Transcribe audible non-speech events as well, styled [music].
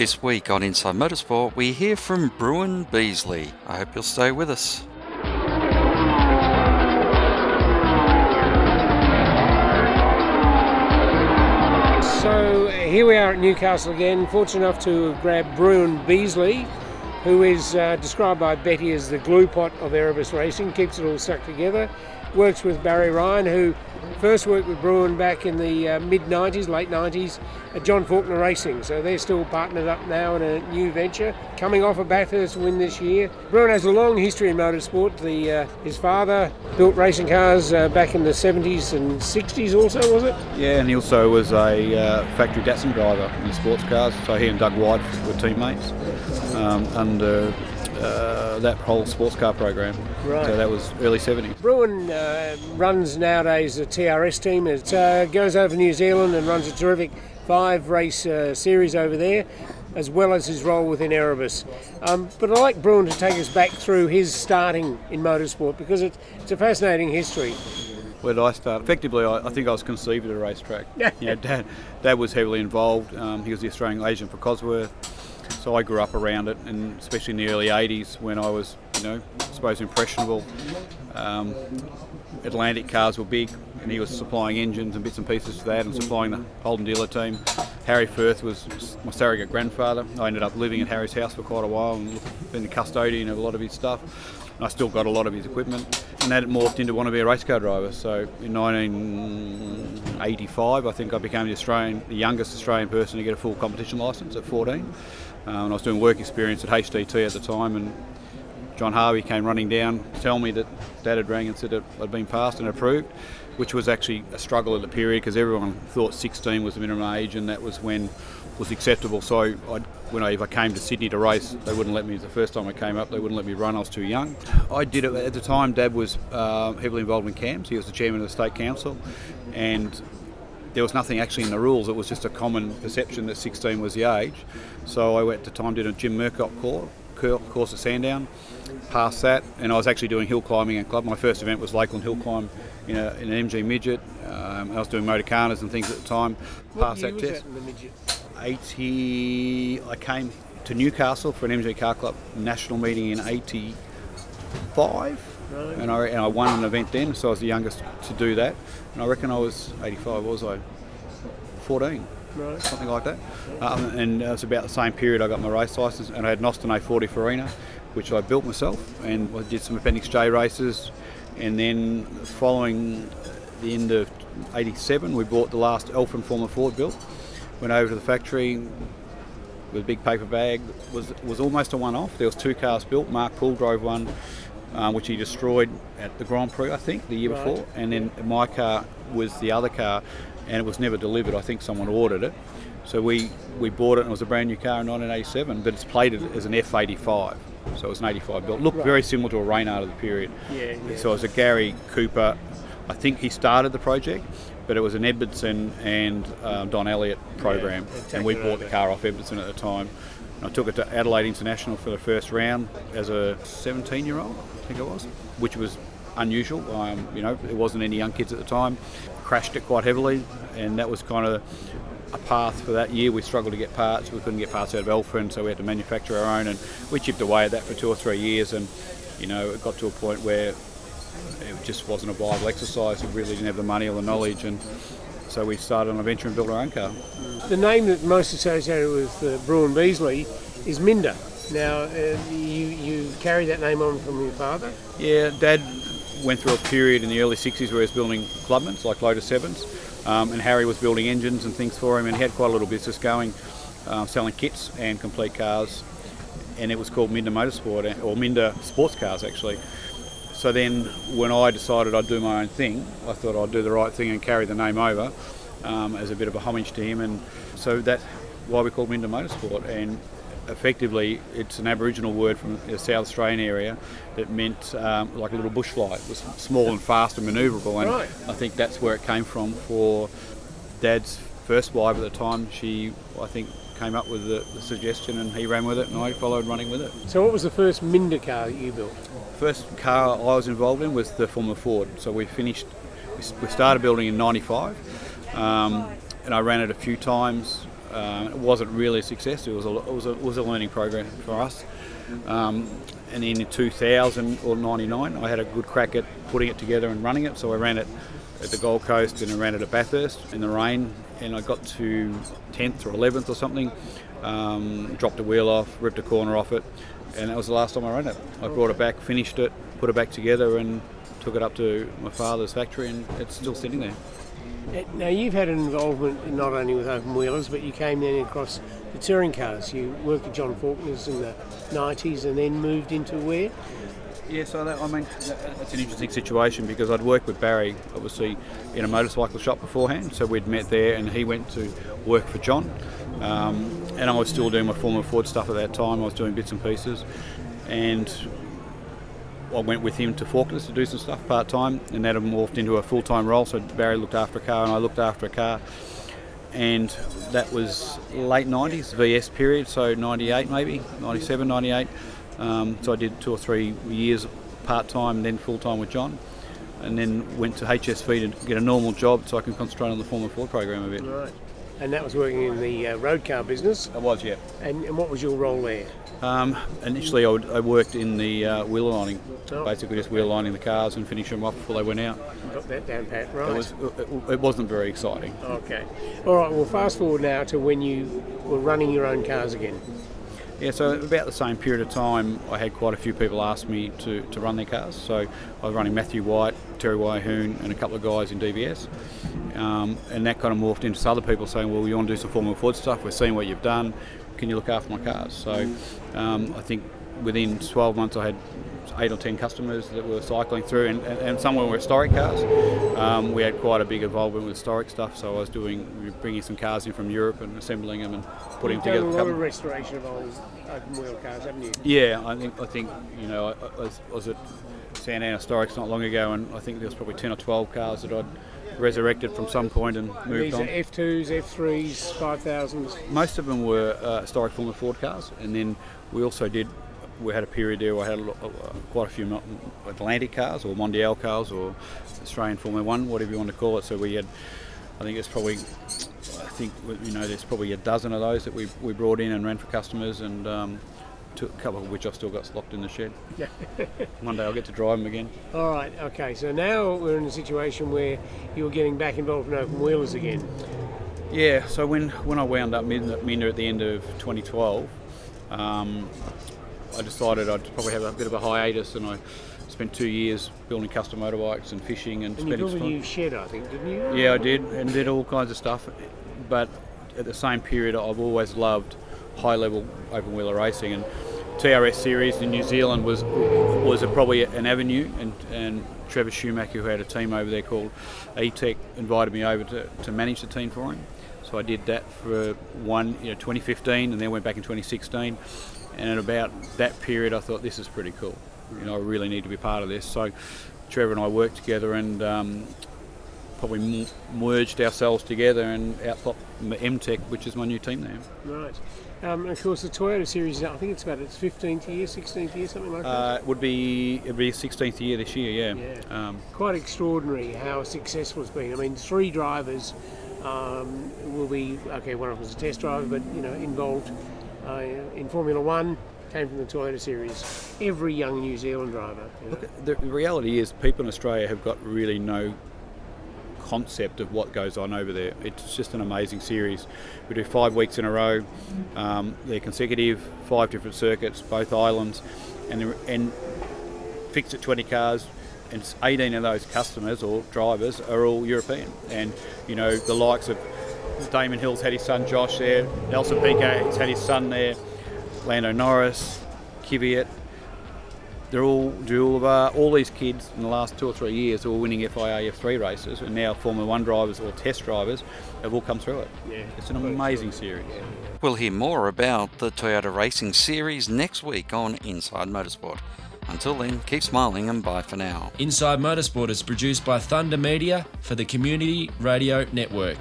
This week on Inside Motorsport, we hear from Bruin Beasley. I hope you'll stay with us. So here we are at Newcastle again, fortunate enough to grab Bruin Beasley, who is uh, described by Betty as the glue pot of Erebus Racing, keeps it all stuck together. Works with Barry Ryan, who first worked with Bruin back in the uh, mid 90s, late 90s at John Faulkner Racing. So they're still partnered up now in a new venture, coming off a Bathurst win this year. Bruin has a long history in motorsport. The, uh, his father built racing cars uh, back in the 70s and 60s, also, was it? Yeah, and he also was a uh, factory Datsun driver in sports cars. So he and Doug White were teammates um, under uh, that whole sports car program. Right. So that was early 70s. Bruin uh, runs nowadays a TRS team. It uh, goes over to New Zealand and runs a terrific five race uh, series over there, as well as his role within Erebus. Um, but I'd like Bruin to take us back through his starting in motorsport because it's, it's a fascinating history. Where did I start? Effectively, I, I think I was conceived at a racetrack. Yeah. [laughs] You know, Dad, Dad was heavily involved. Um, he was the Australian agent for Cosworth. So I grew up around it, and especially in the early 80s when I was, you know, I suppose impressionable. Um, Atlantic cars were big, and he was supplying engines and bits and pieces to that, and supplying the Holden dealer team. Harry Firth was my surrogate grandfather. I ended up living at Harry's house for quite a while and been the custodian of a lot of his stuff. And I still got a lot of his equipment, and that morphed into want to be a race car driver. So in 1985, I think I became the Australian, the youngest Australian person to get a full competition license at 14. Um, and I was doing work experience at HDT at the time, and John Harvey came running down to tell me that Dad had rang and said it had been passed and approved, which was actually a struggle at the period because everyone thought 16 was the minimum age and that was when was acceptable. So I, when I, if I came to Sydney to race, they wouldn't let me. The first time I came up, they wouldn't let me run. I was too young. I did it at the time. Dad was uh, heavily involved in CAMS. He was the chairman of the state council, and there was nothing actually in the rules. It was just a common perception that 16 was the age. So I went at the time did a Jim Murcott course, course at Sandown, passed that, and I was actually doing hill climbing and club. My first event was Lakeland Hill Climb in, a, in an MG midget. Um, I was doing motorkhanas and things at the time. What year that test. That in the midget? 80. I came to Newcastle for an MG Car Club national meeting in 85. Right. And I, and I won an event then, so I was the youngest to do that. And I reckon I was 85, what was I? 14 Right. something like that. Um, and it was about the same period I got my race license, and I had an Austin A40 Farina, which I built myself, and I did some Appendix J races. And then following the end of '87, we bought the last Elfin Formula Ford built. Went over to the factory with a big paper bag. It was was almost a one-off. There was two cars built. Mark Poole drove one, um, which he destroyed at the Grand Prix, I think, the year Right. before. And then my car was the other car, and it was never delivered. I think someone ordered it. So we, we bought it, and it was a brand new car in 1987, but it's plated as an F85. So it was an 85 built. Looked Right. very similar to a Reynard of the period. Yeah, yeah. So it was a Garrie Cooper. I think he started the project, but it was an Edmondson and um, Don Elliott program, they've and we bought the car off Edmondson at the time. And I took it to Adelaide International for the first round as a 17-year-old, I think it was, which was unusual. Um, you know, there wasn't any young kids at the time. Crashed it quite heavily, and that was kind of a path for that year. We struggled to get parts. We couldn't get parts out of Elfin, so we had to manufacture our own, and we chipped away at that for two or three years. And you know, it got to a point where it just wasn't a viable exercise. We really didn't have the money or the knowledge, and so we started on a venture and built our own car. The name that most associated with uh, Bruin Beasley is Minda. Now, uh, you, you carry that name on from your father? Yeah, Dad went through a period in the early 60s where he was building clubmans like Lotus 7s, um, and Harry was building engines and things for him, and he had quite a little business going, um, selling kits and complete cars, and it was called Minda Motorsport, or Minda Sports Cars actually. So then, when I decided I'd do my own thing, I thought I'd do the right thing and carry the name over um, as a bit of a homage to him, and so that's why we called Minda Motorsport. And effectively, it's an Aboriginal word from the South Australian area that meant um, like a little bush fly. It was small and fast and manoeuvrable, and Right. I think that's where it came from for Dad's first wife at the time. She, I think, came up with the, the suggestion, and he ran with it, and I followed running with it. So, what was the first Minda car that you built? First car I was involved in was the Formula Ford. So we finished, we started building in '95, um, and I ran it a few times. Uh, it wasn't really a success. It was a, it was a, it was a learning program for us. Um, and in 2000 or 99, I had a good crack at putting it together and running it. So I ran it at the Gold Coast and I ran it at Bathurst in the rain. And I got to 10th or 11th or something. Um, dropped a wheel off, ripped a corner off it, and that was the last time I ran it. I brought it back, finished it, put it back together, and took it up to my father's factory, and it's still sitting there. Uh, Now you've had an involvement not only with open wheelers, but you came then across the touring cars. You worked with John Faulkner's in the 90s and then moved into where? Yeah, so that, I mean, that- that's an interesting situation because I'd worked with Barry, obviously, in a motorcycle shop beforehand. So we'd met there, and he went to work for John. Um, and I was still doing my Formula Ford stuff at that time. I was doing bits and pieces, and I went with him to Faulkner's to do some stuff part time, and that morphed into a full time role. So Barry looked after a car, and I looked after a car. And that was late 90s, VS period, so 98 maybe, 97, 98. Um, so I did two or three years part time, then full time with John, and then went to HSV to get a normal job so I can concentrate on the Formula Ford program a bit. Right. And that was working in the uh, road car business. I was, yeah. And, and what was your role there? Um, initially, I, would, I worked in the uh, wheel lining, Oh. basically just wheel lining the cars and finishing them off before they went out. Got that down pat, right? It, was, it, it wasn't very exciting. Okay. All right. Well, fast forward now to when you were running your own cars again. Yeah, so about the same period of time, I had quite a few people ask me to, to run their cars. So I was running Matthew White, Terry Wyhoon, and a couple of guys in DVS. Um, and that kind of morphed into other people saying, well, you want to do some Formula Ford stuff? We're seeing what you've done. Can you look after my cars? So um, I think within 12 months, I had eight or 10 customers that were cycling through, and, and, and some were historic cars. Um, we had quite a big involvement with historic stuff, so I was doing bringing some cars in from Europe and assembling them and putting You've them done together. a lot of restoration of old open wheel cars, haven't you? yeah, I think I think you know I, I was, I was at San Anna Historics not long ago, and I think there was probably ten or twelve cars that I'd resurrected from some point and moved These on. are F2s, F3s, 5000s. Most of them were uh, historic Formula Ford cars, and then we also did. We had a period there where I had a uh, quite a few Atlantic cars or Mondial cars or Australian Formula One, whatever you want to call it. So we had, I think it's probably, I think you know, there's probably a dozen of those that we, we brought in and ran for customers, and um, two, a couple of which I've still got locked in the shed. Yeah. [laughs] One day I'll get to drive them again. All right. Okay. So now we're in a situation where you're getting back involved in open wheelers again. Yeah, so when, when I wound up Minda, at the end of 2012, um, I decided I'd probably have a bit of a hiatus and I spent two years building custom motorbikes and fishing and And you spending built a new shed, I think, didn't you? Yeah, I did, and did all kinds of stuff. But at the same period, I've always loved high-level open wheeler racing, and TRS series in New Zealand was was a, probably an avenue. And, and Trevor Schumacher, who had a team over there called E-Tech, invited me over to, to manage the team for him. So I did that for one, you know, 2015, and then went back in 2016. And at about that period, I thought this is pretty cool. You know, I really need to be part of this. So Trevor and I worked together, and um, probably merged ourselves together and out popped MTech, which is my new team name. Right. Um, of course, the Toyota series, I think it's about its 15th year, 16th year, something like that. Uh, it would be it'd be 16th year this year, yeah. Yeah. Um, Quite extraordinary how successful it's been. I mean, three drivers um, will be okay. One of them was a test driver, but you know, involved uh, in Formula One. Came from the Toyota series. Every young New Zealand driver. You know. the reality is, people in Australia have got really no concept of what goes on over there. It's just an amazing series. We do five weeks in a row. Um, they're consecutive, five different circuits, both islands, and and fixed at 20 cars. And 18 of those customers or drivers are all European. And you know the likes of Damon Hill's had his son Josh there. Nelson Piquet's had his son there. Lando Norris, Kvyat, they're all dual of uh, all these kids in the last two or three years who are winning FIA F3 races and now Formula One drivers or test drivers have all come through it. Yeah. It's an amazing series. We'll hear more about the Toyota Racing Series next week on Inside Motorsport. Until then, keep smiling and bye for now. Inside Motorsport is produced by Thunder Media for the Community Radio Network.